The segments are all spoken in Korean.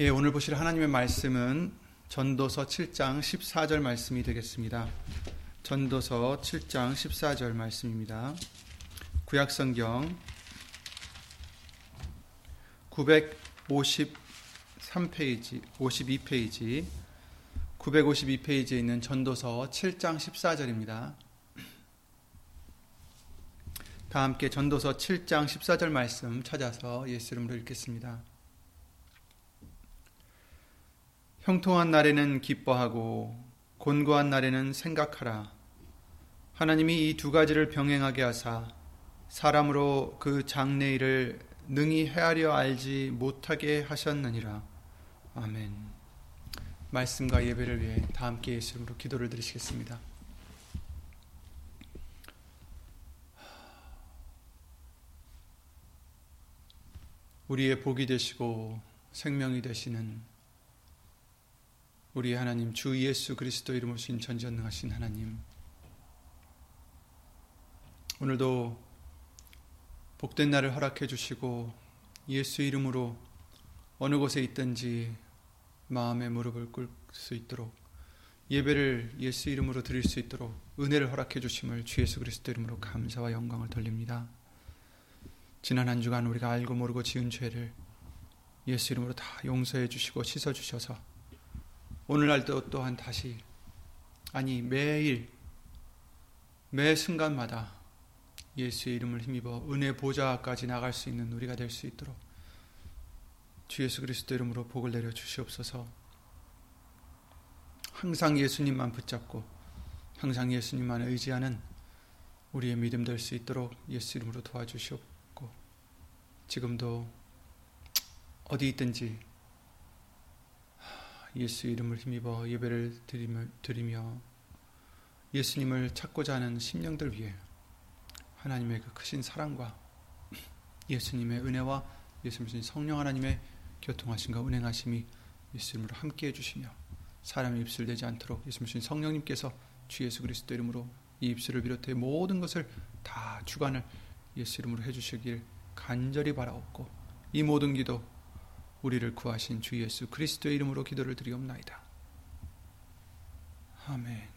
예, 오늘 보실 하나님의 말씀은 전도서 7장 14절 말씀이 되겠습니다. 전도서 7장 14절 말씀입니다. 구약성경 953페이지, 52페이지, 952페이지에 있는 전도서 7장 14절입니다. 다 함께 전도서 7장 14절 말씀 찾아서 예수 이름으로 읽겠습니다. 형통한 날에는 기뻐하고 곤고한 날에는 생각하라. 하나님이 이 두 가지를 병행하게 하사 사람으로 그 장래일을 능히 헤아려 알지 못하게 하셨느니라. 아멘. 말씀과 예배를 위해 다 함께 예수님으로 기도를 드리시겠습니다. 우리의 복이 되시고 생명이 되시는 우리 하나님 주 예수 그리스도 이름으로 신 전전능하신 하나님 오늘도 복된 날을 허락해 주시고 예수 이름으로 어느 곳에 있든지 마음의 무릎을 꿇을 수 있도록 예배를 예수 이름으로 드릴 수 있도록 은혜를 허락해 주심을 주 예수 그리스도 이름으로 감사와 영광을 돌립니다. 지난 한 주간 우리가 알고 모르고 지은 죄를 예수 이름으로 다 용서해 주시고 씻어 주셔서 오늘날도 또한 다시 아니 매일 매 순간마다 예수의 이름을 힘입어 은혜 보좌까지 나갈 수 있는 우리가 될 수 있도록 주 예수 그리스도 이름으로 복을 내려 주시옵소서. 항상 예수님만 붙잡고 항상 예수님만 의지하는 우리의 믿음 될 수 있도록 예수 이름으로 도와주시옵고 지금도 어디 있든지 예수 이름을 힘입어 예배를 드리며, 예수님을 찾고자 하는 심령들 위해 하나님의 그 크신 사랑과 예수님의 은혜와 예수님 성령 하나님의 교통하심과 운행하심이 예수님으로 함께 해주시며 사람의 입술 되지 않도록 예수님 성령님께서 주 예수 그리스도 이름으로 이 입술을 비롯해 모든 것을 다 주관을 예수 이름으로 해주시길 간절히 바라옵고 이 모든 기도 우리를 구하신 주 예수 그리스도의 이름으로 기도를 드리옵나이다. 아멘.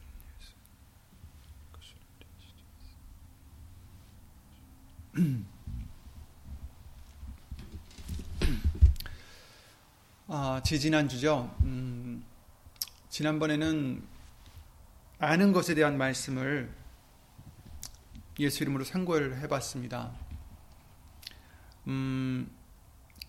아, 지지난 주죠. 음, 지난번에는 아는 것에 대한 말씀을 예수 이름으로 상고를 해봤습니다. 음,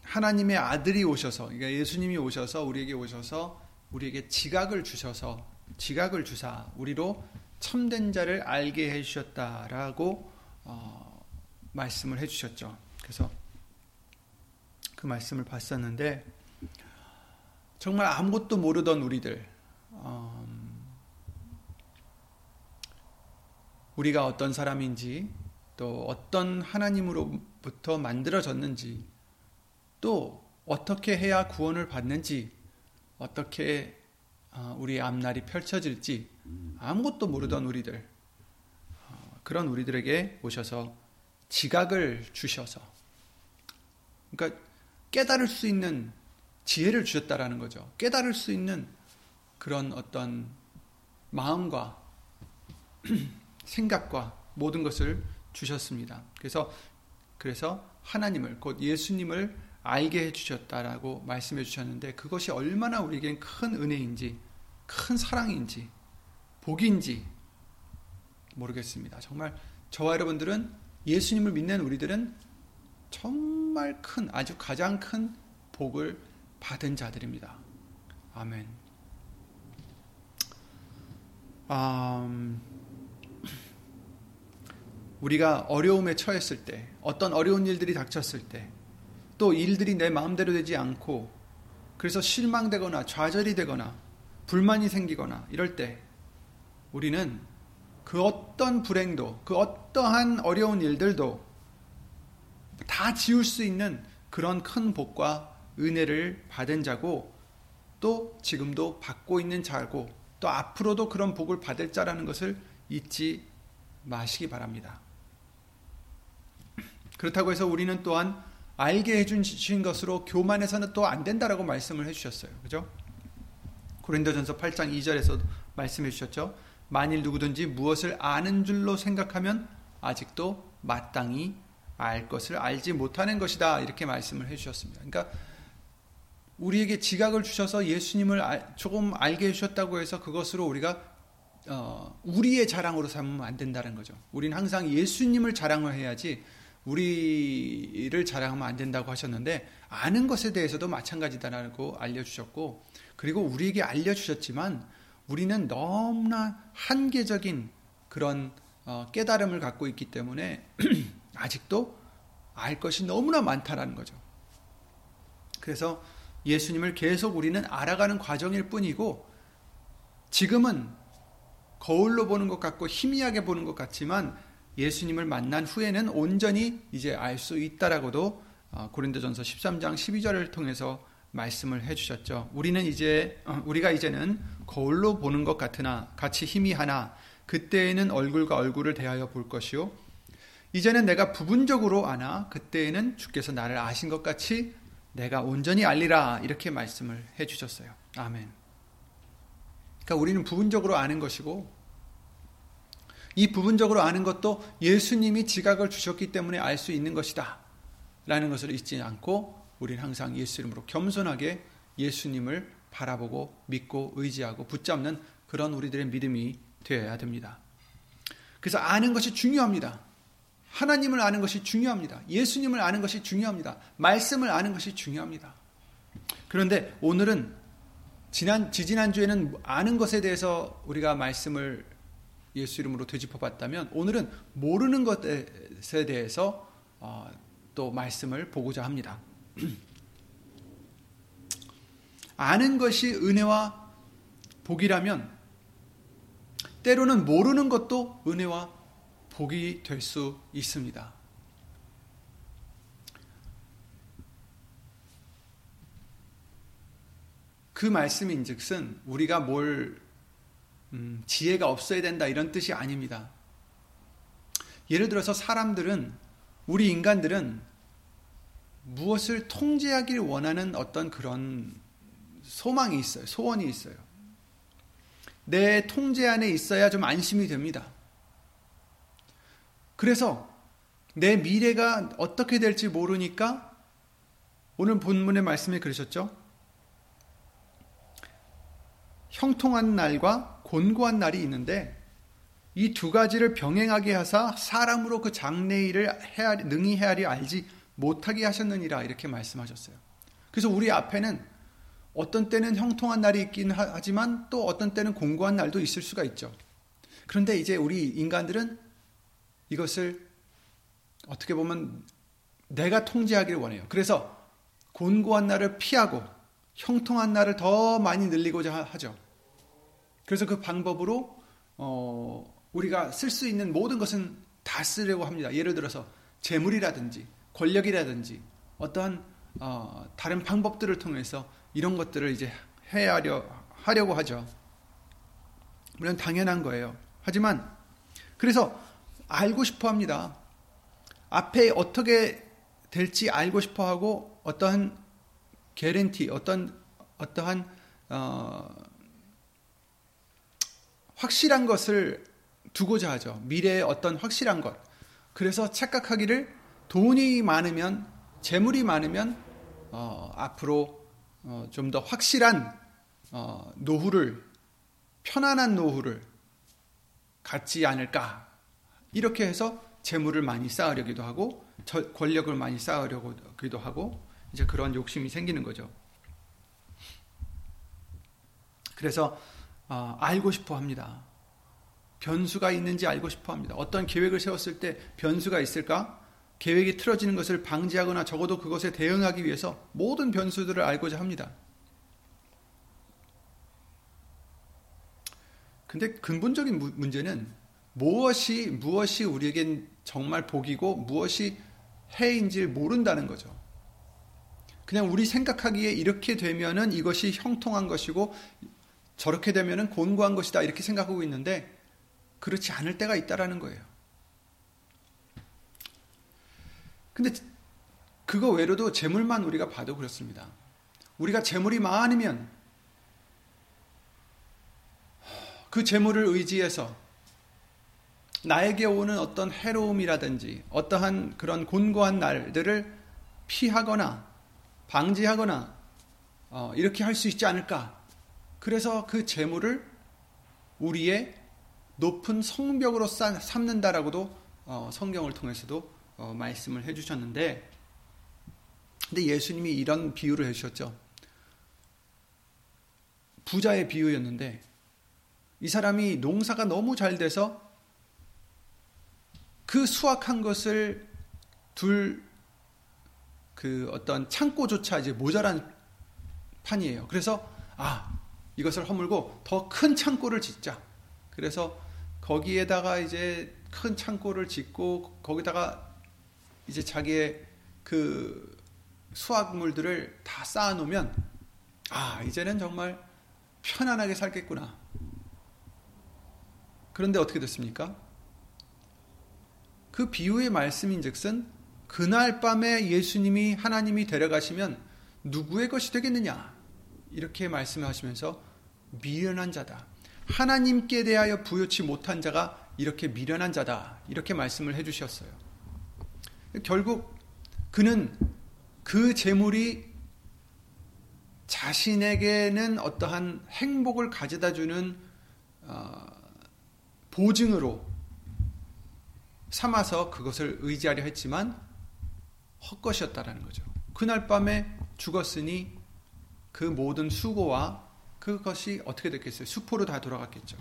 하나님의 아들이 오셔서 그러니까 예수님이 오셔서 우리에게 오셔서 우리에게 지각을 주셔서 지각을 주사 우리로 참된 자를 알게 해 주셨다라고 어, 말씀을 해 주셨죠. 그래서 그 말씀을 봤었는데 정말 아무것도 모르던 우리들 어, 우리가 어떤 사람인지 또 어떤 하나님으로부터 만들어졌는지 또 어떻게 해야 구원을 받는지 어떻게 어, 우리의 앞날이 펼쳐질지 아무것도 모르던 우리들 어, 그런 우리들에게 오셔서 지각을 주셔서 그러니까 깨달을 수 있는 지혜를 주셨다라는 거죠. 깨달을 수 있는 그런 어떤 마음과 생각과 모든 것을 주셨습니다. 그래서 그래서 하나님을 곧 예수님을 알게 해주셨다라고 말씀해 주셨는데 그것이 얼마나 우리에겐 큰 은혜인지 큰 사랑인지 복인지 모르겠습니다. 정말 저와 여러분들은 예수님을 믿는 우리들은 정말 큰 아주 가장 큰 복을 받은 자들입니다. 아멘. 음, 우리가 어려움에 처했을 때, 어떤 어려운 일들이 닥쳤을 때, 또 일들이 내 마음대로 되지 않고, 그래서 실망되거나 좌절이 되거나 불만이 생기거나 이럴 때, 우리는 그 어떤 불행도, 그 어떠한 어려운 일들도 다 지울 수 있는 그런 큰 복과 은혜를 받은 자고, 또 지금도 받고 있는 자고, 또 앞으로도 그런 복을 받을 자라는 것을 잊지 마시기 바랍니다. 그렇다고 해서 우리는 또한 알게 해주신 것으로 교만해서는 또 안 된다라고 말씀을 해주셨어요. 그죠? 고린도전서 8장 2절에서 말씀해 주셨죠. 만일 누구든지 무엇을 아는 줄로 생각하면 아직도 마땅히 알 것을 알지 못하는 것이다. 이렇게 말씀을 해 주셨습니다. 그러니까 우리에게 지각을 주셔서 예수님을 조금 알게 해 주셨다고 해서 그것으로 우리가 어, 우리의 자랑으로 삼으면 안 된다는 거죠. 우리는 항상 예수님을 자랑을 해야지 우리를 자랑하면 안 된다고 하셨는데 아는 것에 대해서도 마찬가지다라고 알려주셨고 그리고 우리에게 알려주셨지만 우리는 너무나 한계적인 그런 어, 깨달음을 갖고 있기 때문에 아직도 알 것이 너무나 많다라는 거죠. 그래서 예수님을 계속 우리는 알아가는 과정일 뿐이고 지금은 거울로 보는 것 같고 희미하게 보는 것 같지만 예수님을 만난 후에는 온전히 이제 알 수 있다라고도 어, 고린도전서 13장 12절을 통해서 말씀을 해 주셨죠. 우리는 이제 어, 우리가 이제는 거울로 보는 것 같으나 같이 희미하나 그때에는 얼굴과 얼굴을 대하여 볼 것이요 이제는 내가 부분적으로 아나 그때에는 주께서 나를 아신 것 같이 내가 온전히 알리라 이렇게 말씀을 해 주셨어요. 아멘. 그러니까 우리는 부분적으로 아는 것이고 이 부분적으로 아는 것도 예수님이 지각을 주셨기 때문에 알 수 있는 것이다. 라는 것을 잊지 않고 우리는 항상 예수 이름으로 겸손하게 예수님을 바라보고 믿고 의지하고 붙잡는 그런 우리들의 믿음이 되어야 됩니다. 그래서 아는 것이 중요합니다. 하나님을 아는 것이 중요합니다. 예수님을 아는 것이 중요합니다. 말씀을 아는 것이 중요합니다. 그런데 오늘은 지난 지지난 주에는 아는 것에 대해서 우리가 말씀을 예수 이름으로 되짚어 봤다면 오늘은 모르는 것에 대해서 어, 또 말씀을 보고자 합니다. 아는 것이 은혜와 복이라면 때로는 모르는 것도 은혜와 복이 될 수 있습니다. 그 말씀인 즉슨 우리가 뭘 음, 지혜가 없어야 된다 이런 뜻이 아닙니다. 예를 들어서 사람들은 우리 인간들은 무엇을 통제하길 원하는 어떤 그런 소망이 있어요. 소원이 있어요. 내 통제 안에 있어야 좀 안심이 됩니다. 그래서 내 미래가 어떻게 될지 모르니까 오늘 본문의 말씀에 그러셨죠? 형통한 날과 곤고한 날이 있는데 이 두 가지를 병행하게 하사 사람으로 그 장래 일을 헤아리, 능히 헤아리 알지 못하게 하셨느니라 이렇게 말씀하셨어요. 그래서 우리 앞에는 어떤 때는 형통한 날이 있긴 하지만 또 어떤 때는 공고한 날도 있을 수가 있죠. 그런데 이제 우리 인간들은 이것을 어떻게 보면 내가 통제하기를 원해요. 그래서 곤고한 날을 피하고 형통한 날을 더 많이 늘리고자 하죠. 그래서 그 방법으로 어, 우리가 쓸 수 있는 모든 것은 다 쓰려고 합니다. 예를 들어서 재물이라든지 권력이라든지 어떠한 어, 다른 방법들을 통해서 이런 것들을 이제 해야려 하려고 하죠. 물론 당연한 거예요. 하지만 그래서 알고 싶어 합니다. 앞에 어떻게 될지 알고 싶어 하고 어떠한 개렌티, 어떤 어떠한 어, 확실한 것을 두고자 하죠. 미래의 어떤 확실한 것. 그래서 착각하기를 돈이 많으면 재물이 많으면 어, 앞으로 어, 좀 더 확실한 어, 노후를 편안한 노후를 갖지 않을까 이렇게 해서 재물을 많이 쌓으려기도 하고 권력을 많이 쌓으려기도 하고 이제 그런 욕심이 생기는 거죠. 그래서 어, 알고 싶어 합니다. 변수가 있는지 알고 싶어 합니다. 어떤 계획을 세웠을 때 변수가 있을까? 계획이 틀어지는 것을 방지하거나 적어도 그것에 대응하기 위해서 모든 변수들을 알고자 합니다. 근데 근본적인 문제는 무엇이 무엇이 우리에겐 정말 복이고 무엇이 해인지를 모른다는 거죠. 그냥 우리 생각하기에 이렇게 되면은 이것이 형통한 것이고 저렇게 되면은 곤고한 것이다 이렇게 생각하고 있는데 그렇지 않을 때가 있다라는 거예요. 근데 그거 외로도 재물만 우리가 봐도 그렇습니다. 우리가 재물이 많으면 그 재물을 의지해서 나에게 오는 어떤 해로움이라든지 어떠한 그런 곤고한 날들을 피하거나 방지하거나 어, 이렇게 할 수 있지 않을까. 그래서 그 재물을 우리의 높은 성벽으로 삼는다라고도 어, 성경을 통해서도 어, 말씀을 해주셨는데, 근데 예수님이 이런 비유를 해주셨죠. 부자의 비유였는데, 이 사람이 농사가 너무 잘 돼서 그 수확한 것을 둘 그 어떤 창고조차 이제 모자란 판이에요. 그래서 아 이것을 허물고 더 큰 창고를 짓자. 그래서 거기에다가 이제 큰 창고를 짓고 거기다가 이제 자기의 그 수확물들을 다 쌓아 놓으면 아 이제는 정말 편안하게 살겠구나. 그런데 어떻게 됐습니까? 그 비유의 말씀인즉슨 그날 밤에 예수님이 하나님이 데려가시면 누구의 것이 되겠느냐 이렇게 말씀하시면서 미련한 자다. 하나님께 대하여 부여치 못한 자가 이렇게 미련한 자다. 이렇게 말씀을 해 주셨어요. 결국 그는 그 재물이 자신에게는 어떠한 행복을 가져다 주는 어, 보증으로 삼아서 그것을 의지하려 했지만 헛것이었다라는 거죠. 그날 밤에 죽었으니 그 모든 수고와 그것이 어떻게 됐겠어요? 수포로 다 돌아갔겠죠.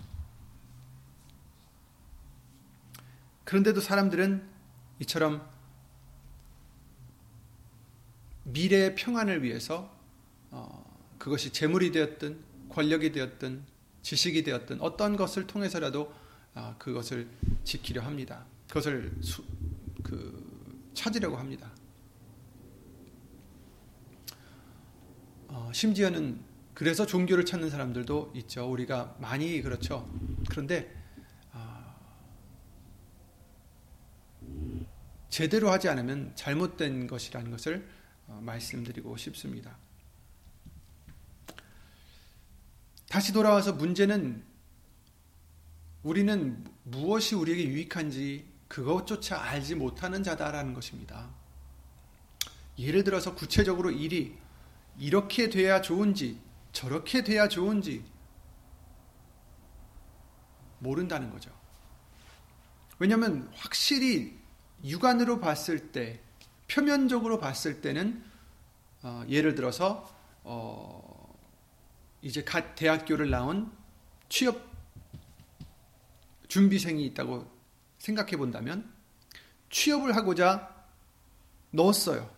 그런데도 사람들은 이처럼 미래의 평안을 위해서 어, 그것이 재물이 되었든 권력이 되었든 지식이 되었든 어떤 것을 통해서라도 아, 그것을 지키려 합니다. 그것을 수, 그 찾으려고 합니다. 어, 심지어는 그래서 종교를 찾는 사람들도 있죠. 우리가 많이 그렇죠. 그런데 어, 제대로 하지 않으면 잘못된 것이라는 것을 어, 말씀드리고 싶습니다. 다시 돌아와서 문제는 우리는 무엇이 우리에게 유익한지 그것조차 알지 못하는 자다라는 것입니다. 예를 들어서 구체적으로 일이 이렇게 돼야 좋은지 저렇게 돼야 좋은지 모른다는 거죠. 왜냐하면 확실히 육안으로 봤을 때, 표면적으로 봤을 때는 어, 예를 들어서 어, 이제 갓 대학교를 나온 취업 준비생이 있다고 생각해 본다면 취업을 하고자 넣었어요.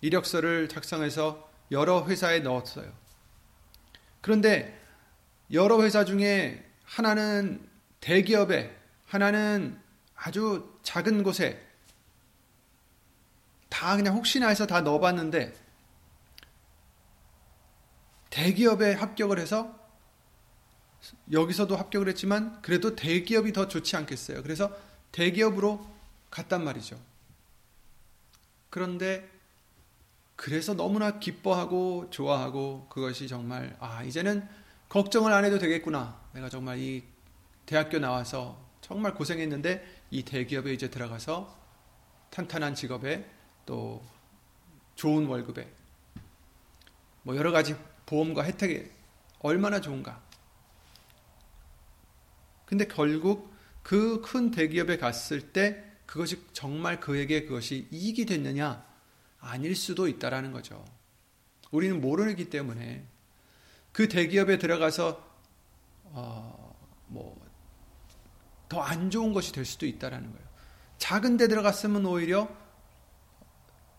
이력서를 작성해서 여러 회사에 넣었어요. 그런데 여러 회사 중에 하나는 대기업에, 하나는 아주 작은 곳에 다 그냥 혹시나 해서 다 넣어봤는데 대기업에 합격을 해서 여기서도 합격을 했지만 그래도 대기업이 더 좋지 않겠어요. 그래서 대기업으로 갔단 말이죠. 그런데 그래서 너무나 기뻐하고 좋아하고 그것이 정말 아 이제는 걱정을 안 해도 되겠구나. 내가 정말 이 대학교 나와서 정말 고생했는데 이 대기업에 이제 들어가서 탄탄한 직업에 또 좋은 월급에 뭐 여러 가지 보험과 혜택이 얼마나 좋은가. 근데 결국 그 큰 대기업에 갔을 때 그것이 정말 그에게 그것이 이익이 됐느냐? 아닐 수도 있다라는 거죠. 우리는 모르기 때문에 그 대기업에 들어가서 어, 뭐더 안 좋은 것이 될 수도 있다라는 거예요. 작은 데 들어갔으면 오히려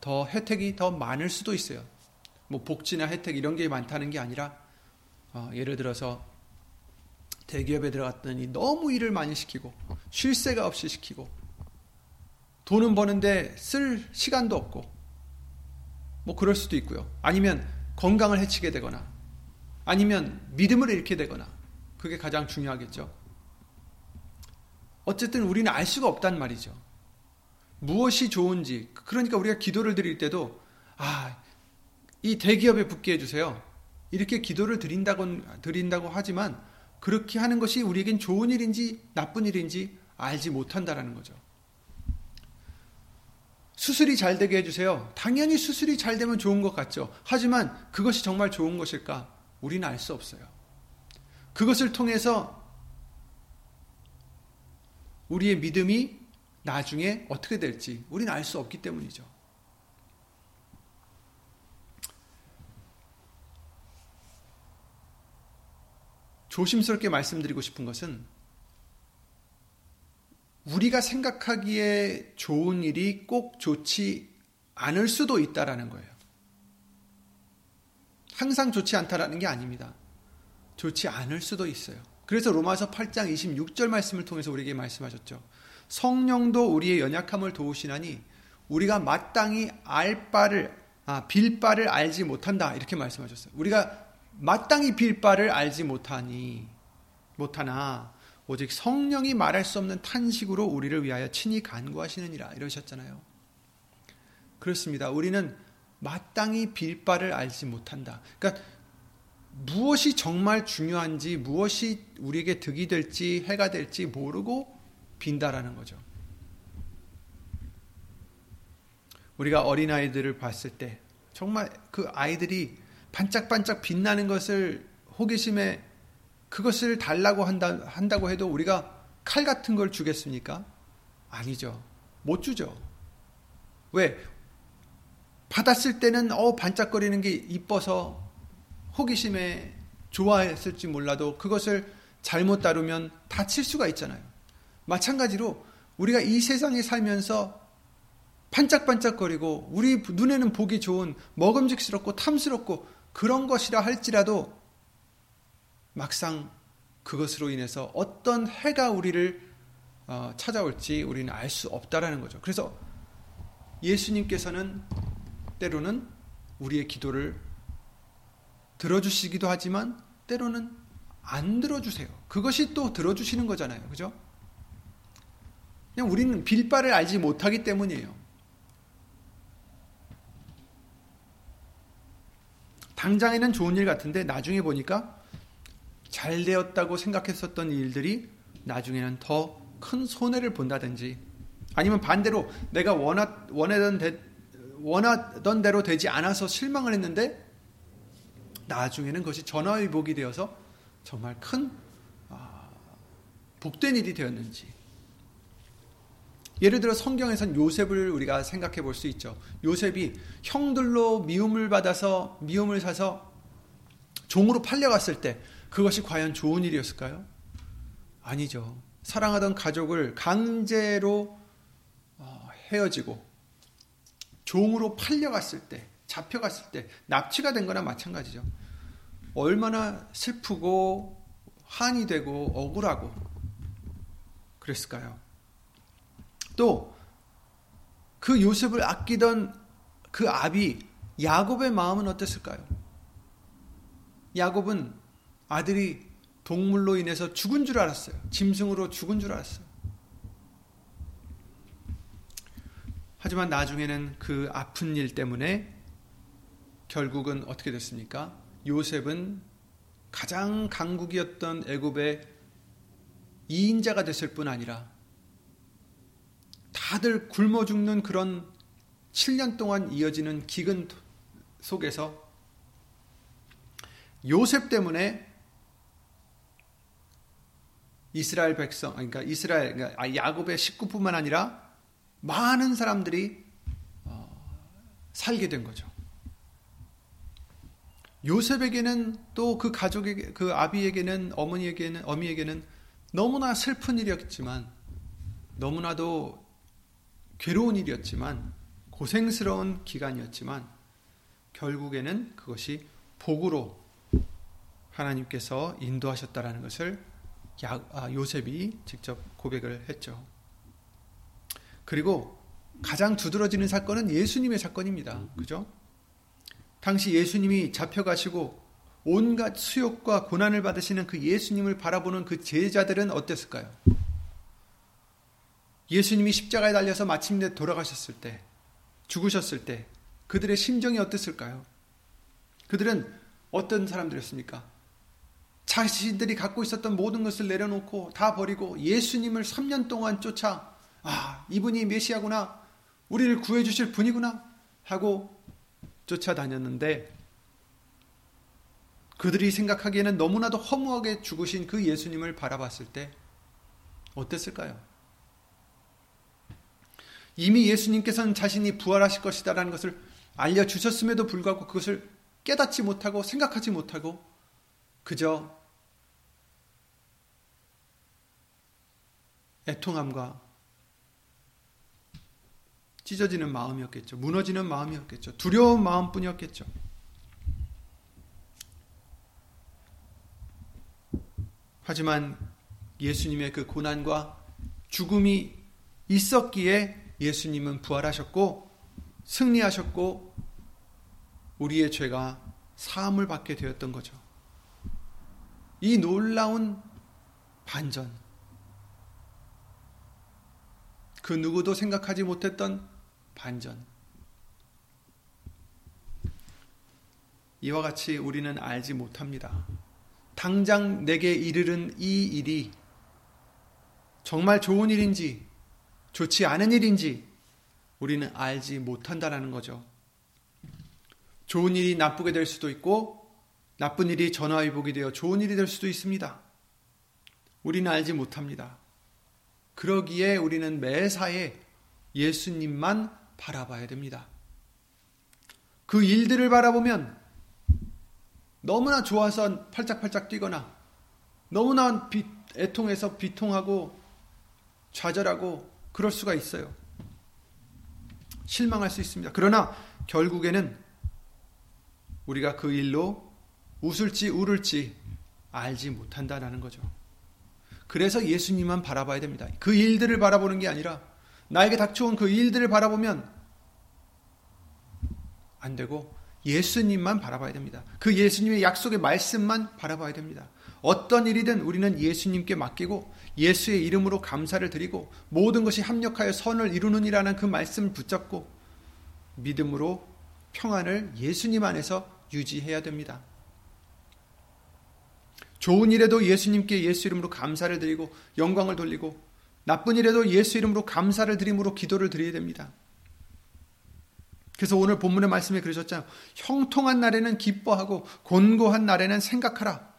더 혜택이 더 많을 수도 있어요. 뭐 복지나 혜택 이런 게 많다는 게 아니라 어, 예를 들어서 대기업에 들어갔더니 너무 일을 많이 시키고 쉴 새가 없이 시키고 돈은 버는데 쓸 시간도 없고 뭐 그럴 수도 있고요. 아니면 건강을 해치게 되거나 아니면 믿음을 잃게 되거나 그게 가장 중요하겠죠. 어쨌든 우리는 알 수가 없단 말이죠. 무엇이 좋은지 그러니까 우리가 기도를 드릴 때도 아, 이 대기업에 붙게 해 주세요. 이렇게 기도를 드린다고 드린다고 하지만 그렇게 하는 것이 우리에겐 좋은 일인지 나쁜 일인지 알지 못한다라는 거죠. 수술이 잘 되게 해주세요. 당연히 수술이 잘 되면 좋은 것 같죠. 하지만 그것이 정말 좋은 것일까? 우리는 알 수 없어요. 그것을 통해서 우리의 믿음이 나중에 어떻게 될지 우리는 알 수 없기 때문이죠. 조심스럽게 말씀드리고 싶은 것은 우리가 생각하기에 좋은 일이 꼭 좋지 않을 수도 있다라는 거예요. 항상 좋지 않다라는 게 아닙니다. 좋지 않을 수도 있어요. 그래서 로마서 8장 26절 말씀을 통해서 우리에게 말씀하셨죠. 성령도 우리의 연약함을 도우시나니 우리가 마땅히 알 바를 아, 빌 바를 알지 못한다 이렇게 말씀하셨어요. 우리가 마땅히 빌 바를 알지 못하니 못하나 오직 성령이 말할 수 없는 탄식으로 우리를 위하여 친히 간구하시느니라 이러셨잖아요. 그렇습니다. 우리는 마땅히 빌 바를 알지 못한다. 그러니까 무엇이 정말 중요한지 무엇이 우리에게 득이 될지 해가 될지 모르고 빈다라는 거죠. 우리가 어린 아이들을 봤을 때 정말 그 아이들이 반짝반짝 빛나는 것을 호기심에 그것을 달라고 한다, 한다고 해도 우리가 칼 같은 걸 주겠습니까? 아니죠. 못 주죠. 왜? 받았을 때는 어 반짝거리는 게 이뻐서 호기심에 좋아했을지 몰라도 그것을 잘못 다루면 다칠 수가 있잖아요. 마찬가지로 우리가 이 세상에 살면서 반짝반짝거리고 우리 눈에는 보기 좋은 먹음직스럽고 탐스럽고 그런 것이라 할지라도 막상 그것으로 인해서 어떤 해가 우리를 어, 찾아올지 우리는 알 수 없다라는 거죠. 그래서 예수님께서는 때로는 우리의 기도를 들어주시기도 하지만 때로는 안 들어주세요. 그것이 또 들어주시는 거잖아요. 그죠? 그냥 우리는 빌바를 알지 못하기 때문이에요. 당장에는 좋은 일 같은데 나중에 보니까 잘 되었다고 생각했었던 일들이 나중에는 더 큰 손해를 본다든지 아니면 반대로 내가 원하, 원하던, 대, 원하던 대로 되지 않아서 실망을 했는데 나중에는 그것이 전화위복이 되어서 정말 큰 아, 복된 일이 되었는지 예를 들어 성경에선 요셉을 우리가 생각해 볼 수 있죠. 요셉이 형들로 미움을 받아서 미움을 사서 종으로 팔려갔을 때 그것이 과연 좋은 일이었을까요? 아니죠. 사랑하던 가족을 강제로 어, 헤어지고 종으로 팔려갔을 때, 잡혀갔을 때 납치가 된 거나 마찬가지죠. 얼마나 슬프고 한이 되고 억울하고 그랬을까요? 또 그 요셉을 아끼던 그 아비 야곱의 마음은 어땠을까요? 야곱은 아들이 동물로 인해서 죽은 줄 알았어요. 짐승으로 죽은 줄 알았어요. 하지만 나중에는 그 아픈 일 때문에 결국은 어떻게 됐습니까? 요셉은 가장 강국이었던 애굽의 이인자가 됐을 뿐 아니라 다들 굶어 죽는 그런 7년 동안 이어지는 기근 속에서 요셉 때문에 이스라엘 백성, 그러니까 이스라엘, 그러니까 아, 야곱의 식구뿐만 아니라 많은 사람들이 어, 살게 된 거죠. 요셉에게는 또 그 가족에게, 그 아비에게는 어머니에게는 어미에게는 너무나 슬픈 일이었지만 너무나도 괴로운 일이었지만 고생스러운 기간이었지만 결국에는 그것이 복으로 하나님께서 인도하셨다라는 것을 아, 요셉이 직접 고백을 했죠. 그리고 가장 두드러지는 사건은 예수님의 사건입니다. 그죠? 당시 예수님이 잡혀가시고 온갖 수욕과 고난을 받으시는 그 예수님을 바라보는 그 제자들은 어땠을까요? 예수님이 십자가에 달려서 마침내 돌아가셨을 때, 죽으셨을 때, 그들의 심정이 어땠을까요? 그들은 어떤 사람들이었습니까? 자신들이 갖고 있었던 모든 것을 내려놓고 다 버리고 예수님을 3년 동안 쫓아, 아, 이분이 메시아구나, 우리를 구해 주실 분이구나, 하고 쫓아다녔는데, 그들이 생각하기에는 너무나도 허무하게 죽으신 그 예수님을 바라봤을 때, 어땠을까요? 이미 예수님께서는 자신이 부활하실 것이다라는 것을 알려주셨음에도 불구하고 그것을 깨닫지 못하고 생각하지 못하고 그저 애통함과 찢어지는 마음이었겠죠. 무너지는 마음이었겠죠. 두려운 마음뿐이었겠죠. 하지만 예수님의 그 고난과 죽음이 있었기에 예수님은 부활하셨고 승리하셨고 우리의 죄가 사함을 받게 되었던 거죠. 이 놀라운 반전. 그 누구도 생각하지 못했던 반전. 이와 같이 우리는 알지 못합니다. 당장 내게 이르는 이 일이 정말 좋은 일인지 좋지 않은 일인지 우리는 알지 못한다라는 거죠. 좋은 일이 나쁘게 될 수도 있고 나쁜 일이 전화위복이 되어 좋은 일이 될 수도 있습니다. 우리는 알지 못합니다. 그러기에 우리는 매사에 예수님만 바라봐야 됩니다. 그 일들을 바라보면 너무나 좋아서 팔짝팔짝 뛰거나 너무나 애통해서 비통하고 좌절하고 그럴 수가 있어요. 실망할 수 있습니다. 그러나 결국에는 우리가 그 일로 웃을지 울을지 알지 못한다라는 거죠. 그래서 예수님만 바라봐야 됩니다. 그 일들을 바라보는 게 아니라 나에게 닥쳐온 그 일들을 바라보면 안 되고 예수님만 바라봐야 됩니다. 그 예수님의 약속의 말씀만 바라봐야 됩니다. 어떤 일이든 우리는 예수님께 맡기고 예수의 이름으로 감사를 드리고 모든 것이 합력하여 선을 이루느니라는 그 말씀을 붙잡고 믿음으로 평안을 예수님 안에서 유지해야 됩니다. 좋은 일에도 예수님께 예수 이름으로 감사를 드리고 영광을 돌리고 나쁜 일에도 예수 이름으로 감사를 드림으로 기도를 드려야 됩니다. 그래서 오늘 본문의 말씀에 그러셨잖아요. 형통한 날에는 기뻐하고 곤고한 날에는 생각하라.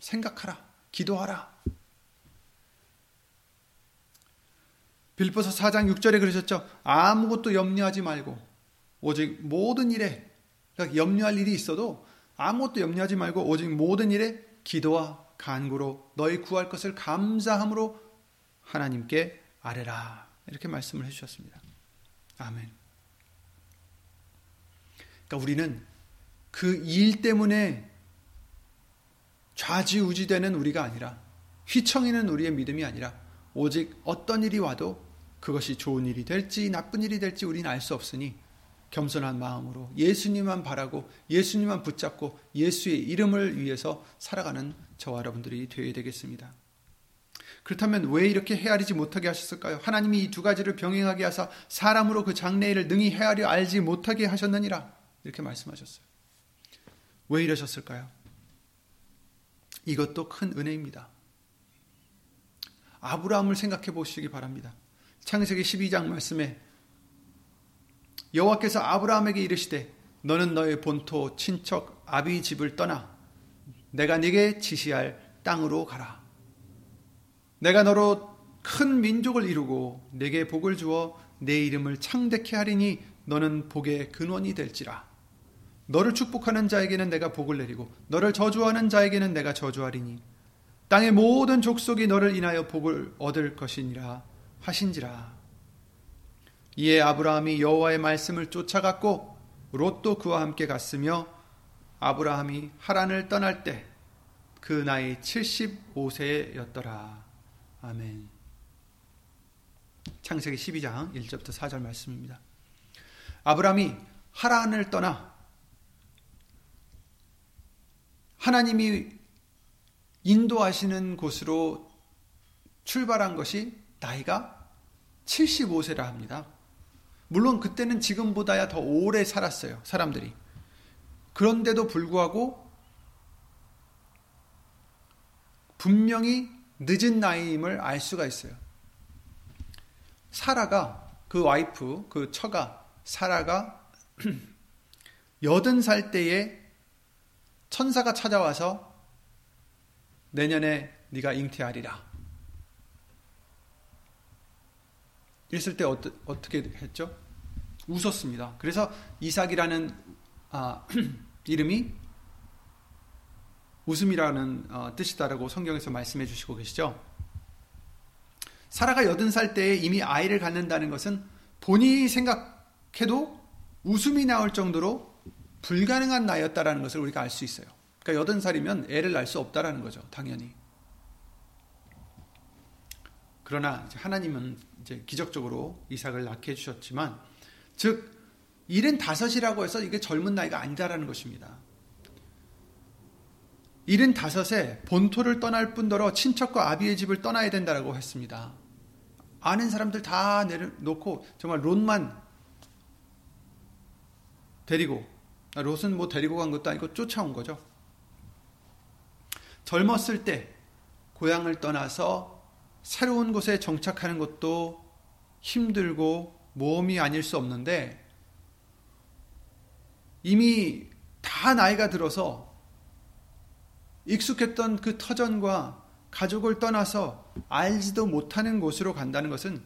생각하라. 기도하라. 빌보서 4장 6절에 그러셨죠. 아무것도 염려하지 말고 오직 모든 일에 그러니까 염려할 일이 있어도 아무것도 염려하지 말고 오직 모든 일에 기도와 간구로 너희 구할 것을 감사함으로 하나님께 아뢰라. 이렇게 말씀을 해 주셨습니다. 아멘. 그러니까 우리는 그 일 때문에 좌지우지되는 우리가 아니라 휘청이는 우리의 믿음이 아니라 오직 어떤 일이 와도 그것이 좋은 일이 될지 나쁜 일이 될지 우리는 알 수 없으니 겸손한 마음으로 예수님만 바라고 예수님만 붙잡고 예수의 이름을 위해서 살아가는 저와 여러분들이 되어야 되겠습니다. 그렇다면 왜 이렇게 헤아리지 못하게 하셨을까요? 하나님이 이 두 가지를 병행하게 하사 사람으로 그 장래일을 능히 헤아려 알지 못하게 하셨느니라 이렇게 말씀하셨어요. 왜 이러셨을까요? 이것도 큰 은혜입니다. 아브라함을 생각해 보시기 바랍니다. 창세기 12장 말씀에 여호와께서 아브라함에게 이르시되 너는 너의 본토 친척 아비 집을 떠나 내가 네게 지시할 땅으로 가라. 내가 너로 큰 민족을 이루고 내게 복을 주어 내 이름을 창대케 하리니 너는 복의 근원이 될지라. 너를 축복하는 자에게는 내가 복을 내리고 너를 저주하는 자에게는 내가 저주하리니 땅의 모든 족속이 너를 인하여 복을 얻을 것이니라 하신지라. 이에 아브라함이 여호와의 말씀을 쫓아갔고 롯도 그와 함께 갔으며 아브라함이 하란을 떠날 때 그 나이 75세였더라. 아멘. 창세기 12장 1절부터 4절 말씀입니다. 아브라함이 하란을 떠나 하나님이 인도하시는 곳으로 출발한 것이 나이가 75세라 합니다. 물론 그때는 지금보다야 더 오래 살았어요. 사람들이. 그런데도 불구하고 분명히 늦은 나이임을 알 수가 있어요. 사라가 그 와이프, 그 처가 사라가 여든 살 때에 천사가 찾아와서 내년에 네가 잉태하리라. 이랬을 때 어떠, 어떻게 했죠? 웃었습니다. 그래서 이삭이라는 아, 이름이 웃음이라는 어, 뜻이다라고 성경에서 말씀해 주시고 계시죠. 사라가 여든 살 때에 이미 아이를 갖는다는 것은 본인이 생각해도 웃음이 나올 정도로 불가능한 나이였다라는 것을 우리가 알 수 있어요. 그러니까 여든 살이면 애를 낳을 수 없다라는 거죠. 당연히. 그러나 하나님은 이제 기적적으로 이삭을 낳게 해주셨지만, 즉, 75이라고 해서 이게 젊은 나이가 아니다라는 것입니다. 75에 본토를 떠날 뿐더러 친척과 아비의 집을 떠나야 된다고 했습니다. 아는 사람들 다 내려놓고 정말 롯만 데리고 롯은 뭐 데리고 간 것도 아니고 쫓아온 거죠. 젊었을 때 고향을 떠나서 새로운 곳에 정착하는 것도 힘들고 모험이 아닐 수 없는데 이미 다 나이가 들어서 익숙했던 그 터전과 가족을 떠나서 알지도 못하는 곳으로 간다는 것은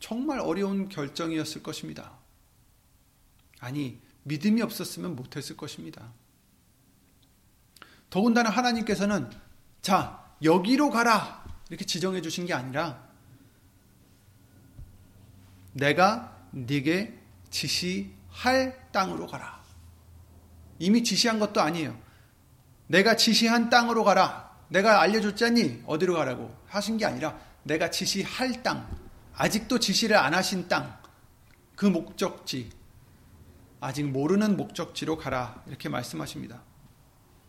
정말 어려운 결정이었을 것입니다. 아니, 믿음이 없었으면 못했을 것입니다. 더군다나 하나님께서는 자, 여기로 가라! 이렇게 지정해 주신 게 아니라 내가 네게 지시할 땅으로 가라. 이미 지시한 것도 아니에요. 내가 지시한 땅으로 가라. 내가 알려줬잖니 어디로 가라고 하신 게 아니라 내가 지시할 땅, 아직도 지시를 안 하신 땅, 그 목적지, 아직 모르는 목적지로 가라 이렇게 말씀하십니다.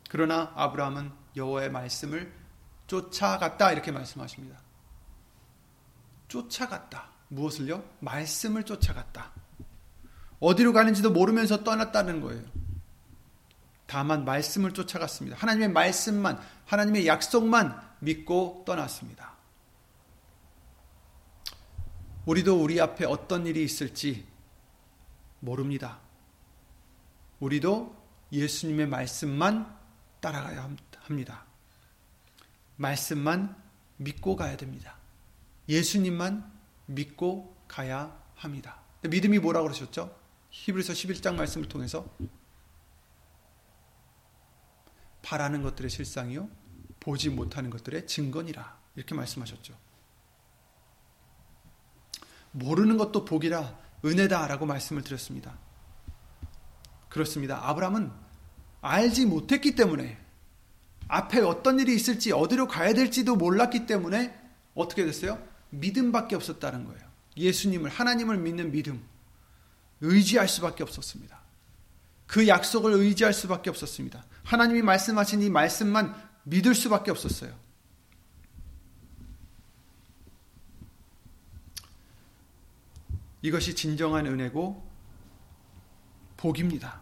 그러나 아브라함은 여호와의 말씀을 쫓아갔다 이렇게 말씀하십니다. 쫓아갔다. 무엇을요? 말씀을 쫓아갔다. 어디로 가는지도 모르면서 떠났다는 거예요. 다만 말씀을 쫓아갔습니다. 하나님의 말씀만, 하나님의 약속만 믿고 떠났습니다. 우리도 우리 앞에 어떤 일이 있을지 모릅니다. 우리도 예수님의 말씀만 따라가야 합니다. 말씀만 믿고 가야 됩니다. 예수님만 믿고 가야 합니다. 믿음이 뭐라고 그러셨죠? 히브리서 11장 말씀을 통해서 바라는 것들의 실상이요 보지 못하는 것들의 증거니라 이렇게 말씀하셨죠. 모르는 것도 복이라 은혜다라고 말씀을 드렸습니다. 그렇습니다. 아브라함은 알지 못했기 때문에 앞에 어떤 일이 있을지 어디로 가야 될지도 몰랐기 때문에 어떻게 됐어요? 믿음밖에 없었다는 거예요. 예수님을 하나님을 믿는 믿음 의지할 수밖에 없었습니다. 그 약속을 의지할 수밖에 없었습니다. 하나님이 말씀하신 이 말씀만 믿을 수밖에 없었어요. 이것이 진정한 은혜고 복입니다.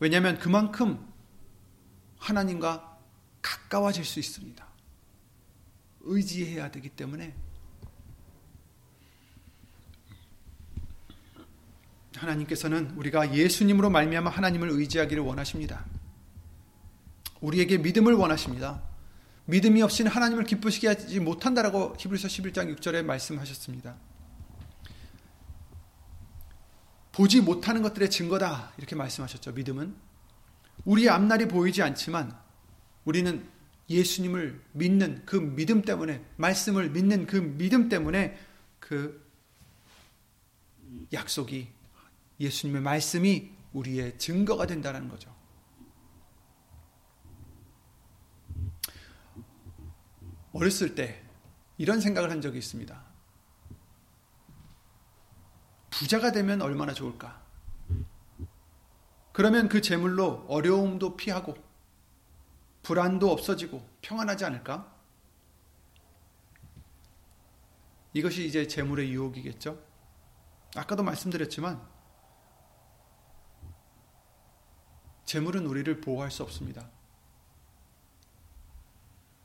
왜냐하면 그만큼 하나님과 가까워질 수 있습니다. 의지해야 되기 때문에 하나님께서는 우리가 예수님으로 말미암아 하나님을 의지하기를 원하십니다. 우리에게 믿음을 원하십니다. 믿음이 없이는 하나님을 기쁘시게 하지 못한다라고 히브리서 11장 6절에 말씀하셨습니다. 보지 못하는 것들의 증거다 이렇게 말씀하셨죠. 믿음은 우리의 앞날이 보이지 않지만 우리는 예수님을 믿는 그 믿음 때문에 말씀을 믿는 그 믿음 때문에 그 약속이 예수님의 말씀이 우리의 증거가 된다는 거죠. 어렸을 때 이런 생각을 한 적이 있습니다. 부자가 되면 얼마나 좋을까? 그러면 그 재물로 어려움도 피하고 불안도 없어지고 평안하지 않을까? 이것이 이제 재물의 유혹이겠죠? 아까도 말씀드렸지만 재물은 우리를 보호할 수 없습니다.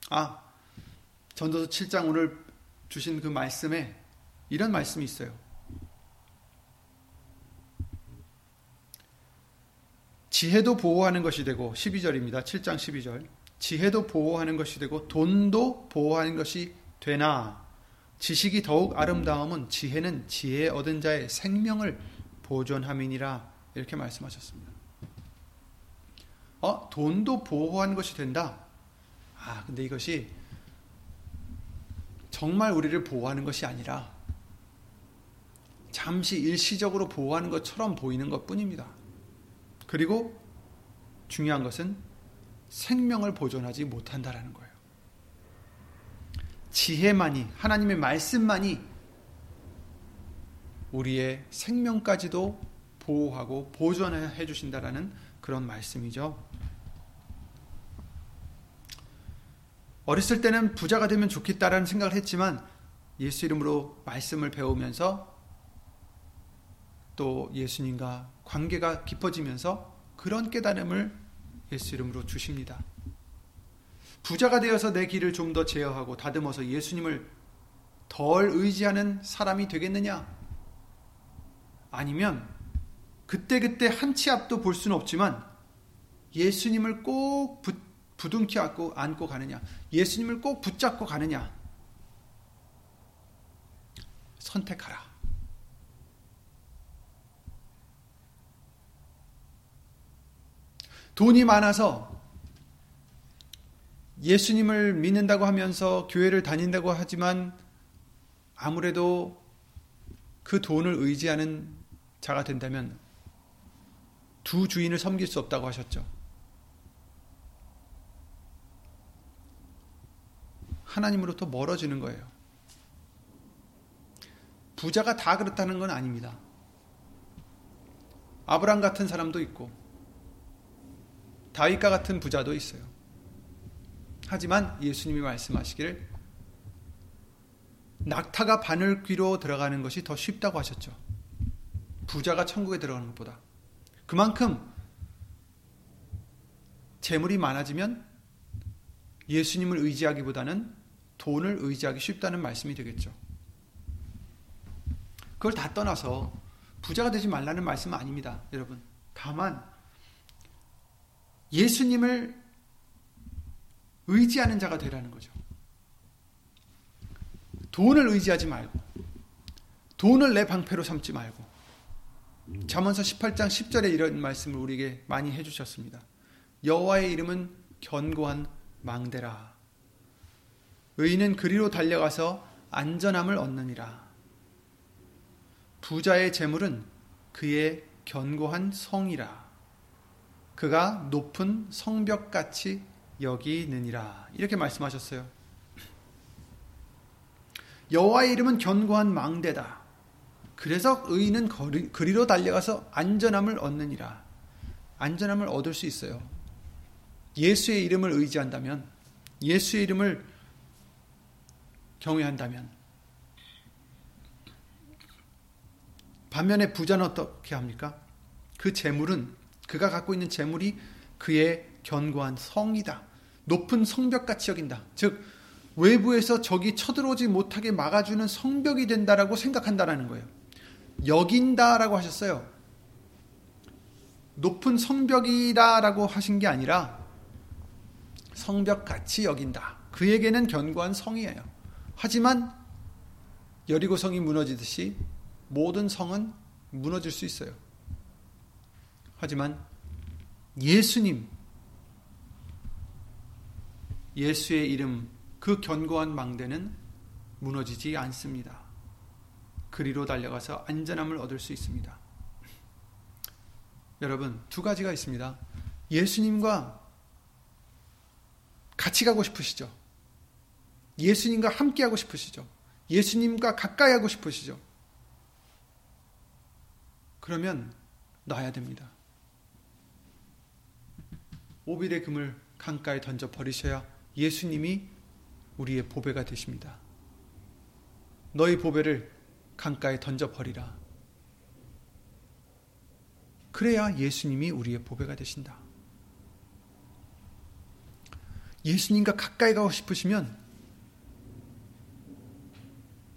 아, 전도서 7장 오늘 주신 그 말씀에 이런 말씀이 있어요. 지혜도 보호하는 것이 되고 12절입니다. 7장 12절. 지혜도 보호하는 것이 되고 돈도 보호하는 것이 되나 지식이 더욱 아름다움은 지혜는 지혜 얻은 자의 생명을 보존함이니라 이렇게 말씀하셨습니다. 어, 돈도 보호하는 것이 된다. 아, 근데 이것이 정말 우리를 보호하는 것이 아니라 잠시 일시적으로 보호하는 것처럼 보이는 것 뿐입니다. 그리고 중요한 것은 생명을 보존하지 못한다라는 거예요. 지혜만이, 하나님의 말씀만이 우리의 생명까지도 보호하고 보존해 주신다라는 그런 말씀이죠. 어렸을 때는 부자가 되면 좋겠다라는 생각을 했지만 예수 이름으로 말씀을 배우면서 또 예수님과 관계가 깊어지면서 그런 깨달음을 예수 이름으로 주십니다. 부자가 되어서 내 길을 좀 더 제어하고 다듬어서 예수님을 덜 의지하는 사람이 되겠느냐? 아니면 그때그때 한 치 앞도 볼 수는 없지만 예수님을 꼭 부, 부둥켜 안고, 안고 가느냐? 예수님을 꼭 붙잡고 가느냐? 선택하라. 돈이 많아서 예수님을 믿는다고 하면서 교회를 다닌다고 하지만 아무래도 그 돈을 의지하는 자가 된다면 두 주인을 섬길 수 없다고 하셨죠. 하나님으로부터 멀어지는 거예요. 부자가 다 그렇다는 건 아닙니다. 아브람 같은 사람도 있고 다윗과 같은 부자도 있어요. 하지만 예수님이 말씀하시기를 낙타가 바늘 귀로 들어가는 것이 더 쉽다고 하셨죠. 부자가 천국에 들어가는 것보다. 그만큼 재물이 많아지면 예수님을 의지하기보다는 돈을 의지하기 쉽다는 말씀이 되겠죠. 그걸 다 떠나서 부자가 되지 말라는 말씀은 아닙니다, 여러분. 다만 예수님을 의지하는 자가 되라는 거죠. 돈을 의지하지 말고 돈을 내 방패로 삼지 말고 잠언서 18장 10절에 이런 말씀을 우리에게 많이 해 주셨습니다. 여호와의 이름은 견고한 망대라. 의인은 그리로 달려가서 안전함을 얻느니라. 부자의 재물은 그의 견고한 성이라. 그가 높은 성벽같이 여기느니라. 이렇게 말씀하셨어요. 여호와의 이름은 견고한 망대다. 그래서 의인은 거리, 그리로 달려가서 안전함을 얻느니라. 안전함을 얻을 수 있어요. 예수의 이름을 의지한다면, 예수의 이름을 경외한다면, 반면에 부자는 어떻게 합니까? 그 재물은 그가 갖고 있는 재물이 그의 견고한 성이다. 높은 성벽같이 여긴다. 즉 외부에서 적이 쳐들어오지 못하게 막아주는 성벽이 된다라고 생각한다라는 거예요. 여긴다라고 하셨어요. 높은 성벽이다라고 하신 게 아니라 성벽 같이 여긴다. 그에게는 견고한 성이에요. 하지만 여리고 성이 무너지듯이 모든 성은 무너질 수 있어요. 하지만 예수님, 예수의 이름, 그 견고한 망대는 무너지지 않습니다. 그리로 달려가서 안전함을 얻을 수 있습니다. 여러분, 두 가지가 있습니다. 예수님과 같이 가고 싶으시죠? 예수님과 함께 하고 싶으시죠? 예수님과 가까이 하고 싶으시죠? 그러면 놔야 됩니다. 오빌의 금을 강가에 던져 버리셔야 예수님이 우리의 보배가 되십니다. 너희 보배를 강가에 던져 버리라. 그래야 예수님이 우리의 보배가 되신다. 예수님과 가까이 가고 싶으시면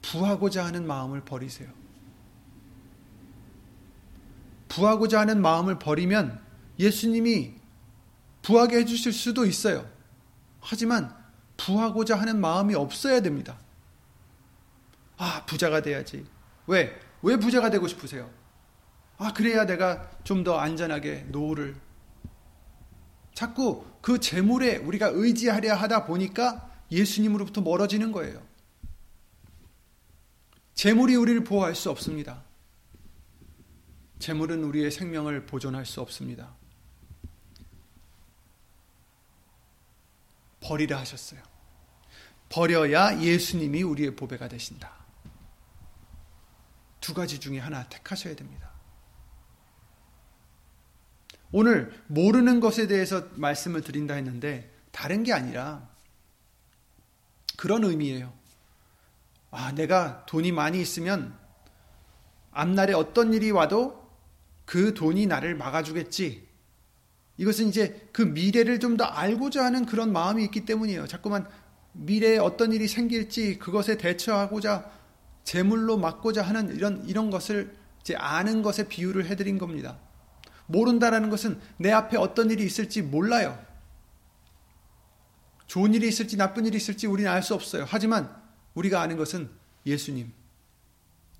부하고자 하는 마음을 버리세요. 부하고자 하는 마음을 버리면 예수님이 부하게 해주실 수도 있어요. 하지만 부하고자 하는 마음이 없어야 됩니다. 아, 부자가 돼야지. 왜? 왜 부자가 되고 싶으세요? 아, 그래야 내가 좀 더 안전하게 노후를. 자꾸 그 재물에 우리가 의지하려 하다 보니까 예수님으로부터 멀어지는 거예요. 재물이 우리를 보호할 수 없습니다. 재물은 우리의 생명을 보존할 수 없습니다. 버리라 하셨어요. 버려야 예수님이 우리의 보배가 되신다. 두 가지 중에 하나 택하셔야 됩니다. 오늘 모르는 것에 대해서 말씀을 드린다 했는데 다른 게 아니라 그런 의미예요. 아, 내가 돈이 많이 있으면 앞날에 어떤 일이 와도 그 돈이 나를 막아주겠지. 이것은 이제 그 미래를 좀 더 알고자 하는 그런 마음이 있기 때문이에요. 자꾸만 미래에 어떤 일이 생길지 그것에 대처하고자 재물로 막고자 하는 이런 이런 것을 이제 아는 것에 비유를 해드린 겁니다. 모른다라는 것은 내 앞에 어떤 일이 있을지 몰라요. 좋은 일이 있을지 나쁜 일이 있을지 우리는 알 수 없어요. 하지만 우리가 아는 것은 예수님.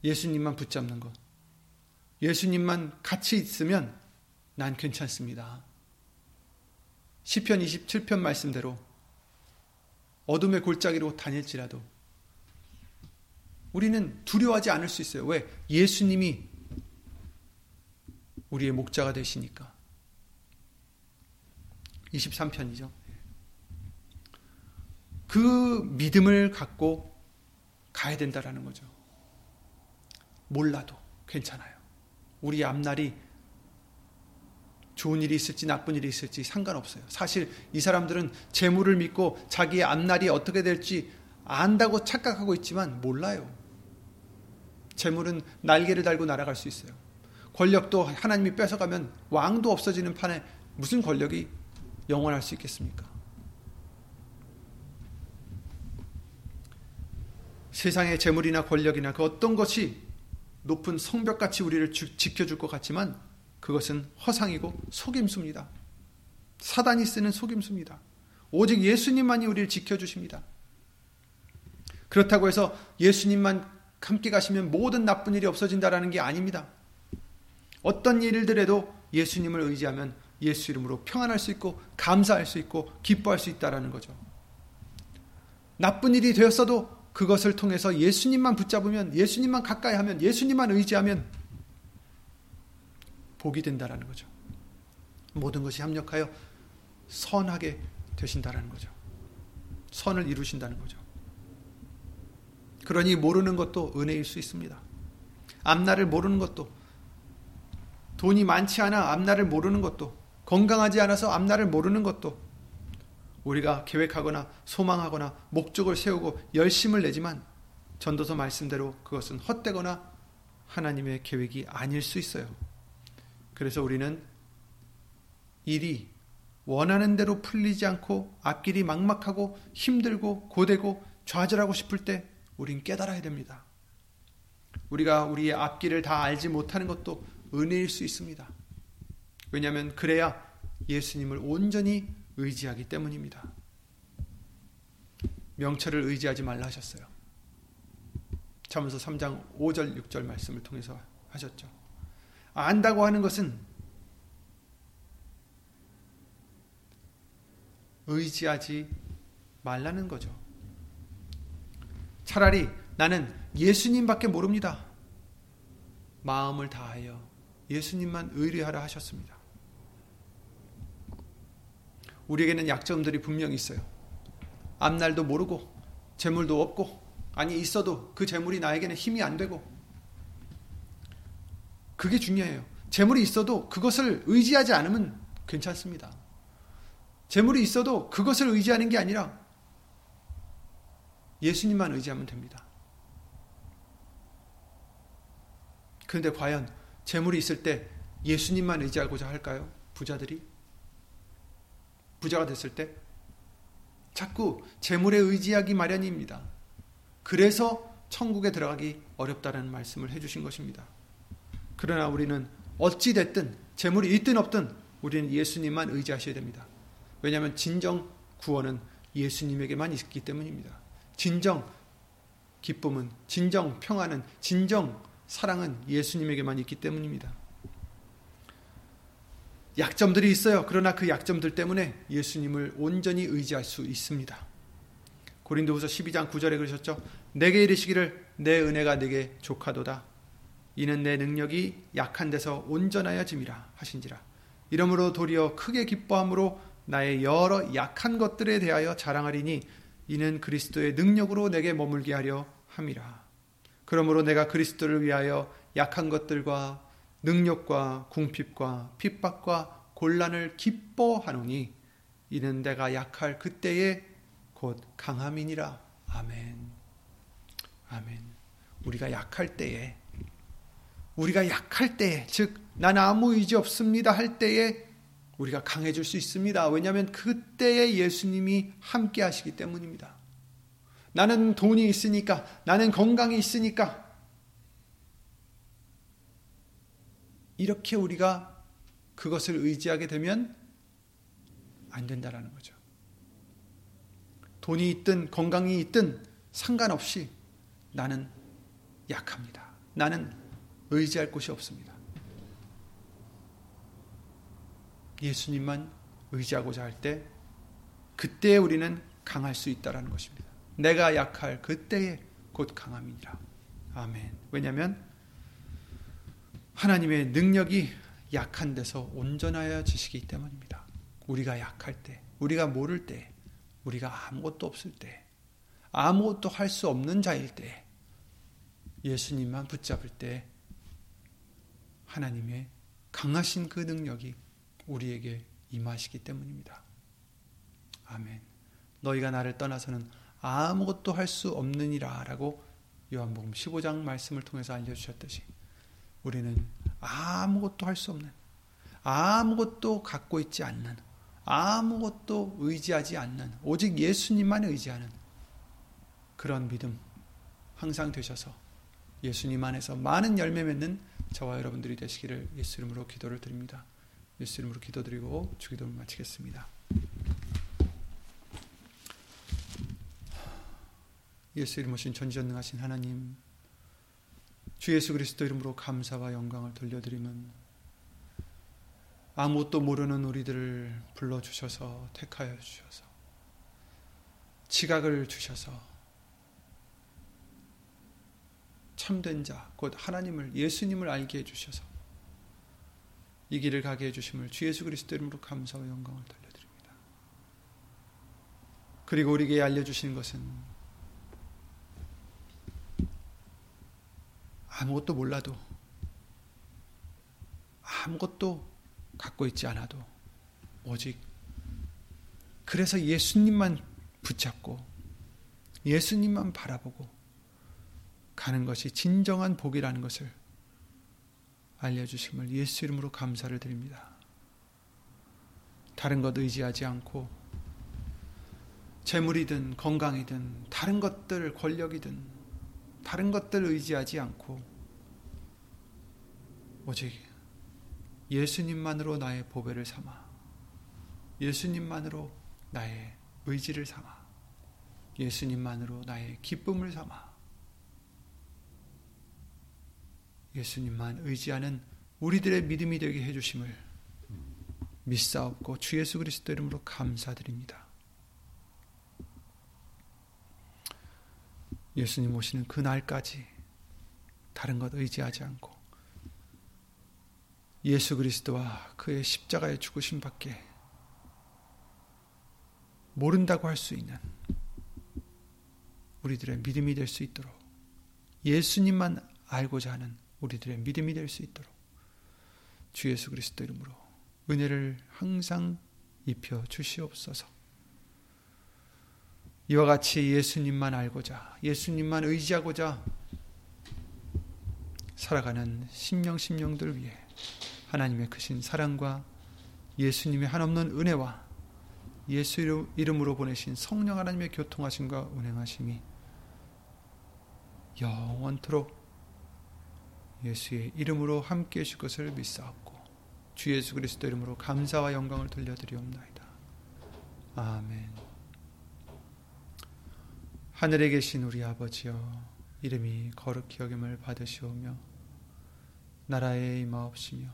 예수님만 붙잡는 것. 예수님만 같이 있으면 난 괜찮습니다. 시편 27편 말씀대로 어둠의 골짜기로 다닐지라도 우리는 두려워하지 않을 수 있어요. 왜? 예수님이 우리의 목자가 되시니까. 23편이죠. 그 믿음을 갖고 가야 된다라는 거죠. 몰라도 괜찮아요. 우리 앞날이 좋은 일이 있을지 나쁜 일이 있을지 상관없어요. 사실 이 사람들은 재물을 믿고 자기의 앞날이 어떻게 될지 안다고 착각하고 있지만 몰라요. 재물은 날개를 달고 날아갈 수 있어요. 권력도 하나님이 뺏어가면 왕도 없어지는 판에 무슨 권력이 영원할 수 있겠습니까? 세상의 재물이나 권력이나 그 어떤 것이 높은 성벽같이 우리를 지켜줄 것 같지만 그것은 허상이고 속임수입니다. 사단이 쓰는 속임수입니다. 오직 예수님만이 우리를 지켜주십니다. 그렇다고 해서 예수님만 함께 가시면 모든 나쁜 일이 없어진다라는 게 아닙니다. 어떤 일들에도 예수님을 의지하면 예수 이름으로 평안할 수 있고 감사할 수 있고 기뻐할 수 있다라는 거죠. 나쁜 일이 되었어도 그것을 통해서 예수님만 붙잡으면 예수님만 가까이 하면 예수님만 의지하면 복이 된다라는 거죠. 모든 것이 합력하여 선하게 되신다라는 거죠. 선을 이루신다는 거죠. 그러니 모르는 것도 은혜일 수 있습니다. 앞날을 모르는 것도 돈이 많지 않아 앞날을 모르는 것도 건강하지 않아서 앞날을 모르는 것도 우리가 계획하거나 소망하거나 목적을 세우고 열심을 내지만 전도서 말씀대로 그것은 헛되거나 하나님의 계획이 아닐 수 있어요. 그래서 우리는 일이 원하는 대로 풀리지 않고 앞길이 막막하고 힘들고 고되고 좌절하고 싶을 때 우린 깨달아야 됩니다. 우리가 우리의 앞길을 다 알지 못하는 것도 은혜일 수 있습니다. 왜냐하면 그래야 예수님을 온전히 의지하기 때문입니다. 명철을 의지하지 말라 하셨어요. 잠언서 3장 5절 6절 말씀을 통해서 하셨죠. 안다고 하는 것은 의지하지 말라는 거죠. 차라리 나는 예수님밖에 모릅니다. 마음을 다하여 예수님만 의뢰하라 하셨습니다. 우리에게는 약점들이 분명히 있어요. 앞날도 모르고 재물도 없고 아니 있어도 그 재물이 나에게는 힘이 안 되고 그게 중요해요. 재물이 있어도 그것을 의지하지 않으면 괜찮습니다. 재물이 있어도 그것을 의지하는 게 아니라 예수님만 의지하면 됩니다. 그런데 과연 재물이 있을 때 예수님만 의지하고자 할까요? 부자들이? 부자가 됐을 때? 자꾸 재물에 의지하기 마련입니다. 그래서 천국에 들어가기 어렵다는 말씀을 해주신 것입니다. 그러나 우리는 어찌 됐든 재물이 있든 없든 우리는 예수님만 의지하셔야 됩니다. 왜냐하면 진정 구원은 예수님에게만 있기 때문입니다. 진정 기쁨은, 진정 평안은, 진정 사랑은 예수님에게만 있기 때문입니다. 약점들이 있어요. 그러나 그 약점들 때문에 예수님을 온전히 의지할 수 있습니다. 고린도후서 12장 9절에 그러셨죠. 내게 이르시기를 내 은혜가 내게 족하도다. 이는 내 능력이 약한 데서 온전하여 짐이라 하신지라. 이러므로 도리어 크게 기뻐함으로 나의 여러 약한 것들에 대하여 자랑하리니 이는 그리스도의 능력으로 내게 머물게 하려 함이라. 그러므로 내가 그리스도를 위하여 약한 것들과 능력과 궁핍과 핍박과 곤란을 기뻐하노니 이는 내가 약할 그때에 곧 강함이니라. 아멘. 아멘. 우리가 약할 때에 우리가 약할 때에 즉난 아무 의지 없습니다 할 때에 우리가 강해질 수 있습니다. 왜냐하면 그때에 예수님이 함께 하시기 때문입니다. 나는 돈이 있으니까, 나는 건강이 있으니까, 이렇게 우리가 그것을 의지하게 되면 안 된다라는 거죠. 돈이 있든 건강이 있든 상관없이 나는 약합니다. 나는 의지할 곳이 없습니다. 예수님만 의지하고자 할 때 그때 우리는 강할 수 있다라는 것입니다. 내가 약할 그때에 곧 강함이니라. 아멘. 왜냐하면 하나님의 능력이 약한 데서 온전하여 지시기 때문입니다. 우리가 약할 때, 우리가 모를 때, 우리가 아무것도 없을 때, 아무것도 할 수 없는 자일 때, 예수님만 붙잡을 때, 하나님의 강하신 그 능력이 우리에게 임하시기 때문입니다. 아멘. 너희가 나를 떠나서는 아무것도 할 수 없느니라 라고 요한복음 15장 말씀을 통해서 알려주셨듯이 우리는 아무것도 할 수 없는 아무것도 갖고 있지 않는 아무것도 의지하지 않는 오직 예수님만 의지하는 그런 믿음 항상 되셔서 예수님 안에서 많은 열매 맺는 저와 여러분들이 되시기를 예수 이름으로 기도를 드립니다. 예수 이름으로 기도드리고 주기도를 마치겠습니다. 예수 이름 오신 전지전능하신 하나님 주 예수 그리스도 이름으로 감사와 영광을 돌려드리면 아무것도 모르는 우리들을 불러주셔서 택하여 주셔서 지각을 주셔서 참된 자, 곧 하나님을, 예수님을 알게 해주셔서 이 길을 가게 해주심을 주 예수 그리스도 이름으로 감사와 영광을 돌려드립니다. 그리고 우리에게 알려주신 것은 아무것도 몰라도 아무것도 갖고 있지 않아도 오직 그래서 예수님만 붙잡고 예수님만 바라보고 가는 것이 진정한 복이라는 것을 알려주심을 예수 이름으로 감사를 드립니다. 다른 것 의지하지 않고 재물이든 건강이든 다른 것들 권력이든 다른 것들 의지하지 않고 오직 예수님만으로 나의 보배를 삼아 예수님만으로 나의 의지를 삼아 예수님만으로 나의 기쁨을 삼아 예수님만 의지하는 우리들의 믿음이 되게 해주심을 믿사옵고 주 예수 그리스도 이름으로 감사드립니다. 예수님 오시는 그 날까지 다른 것 의지하지 않고 예수 그리스도와 그의 십자가의 죽으심 밖에 모른다고 할 수 있는 우리들의 믿음이 될 수 있도록 예수님만 알고자 하는 우리들의 믿음이 될 수 있도록 주 예수 그리스도 이름으로 은혜를 항상 입혀 주시옵소서. 이와 같이 예수님만 알고자 예수님만 의지하고자 살아가는 심령 심령들 위해 하나님의 크신 사랑과 예수님의 한없는 은혜와 예수 이름으로 보내신 성령 하나님의 교통하심과 운행하심이 영원토록 예수의 이름으로 함께 해줄 것을 믿사옵고 주 예수 그리스도 이름으로 감사와 영광을 돌려드리옵나이다. 아멘 하늘에 계신 우리 아버지여 이름이 거룩히 여김을 받으시오며 나라에 임하옵시며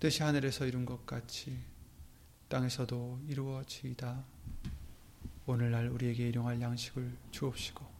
뜻이 하늘에서 이룬 것 같이 땅에서도 이루어지이다. 오늘날 우리에게 일용할 양식을 주옵시고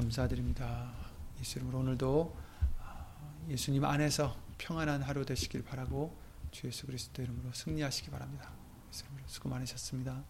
감사드립니다. 예수 이름으로 오늘도 아, 예수님 안에서 평안한 하루 되시길 바라고 주 예수 그리스도 이름으로 승리하시기 바랍니다. 예수 이름으로 수고 많으셨습니다.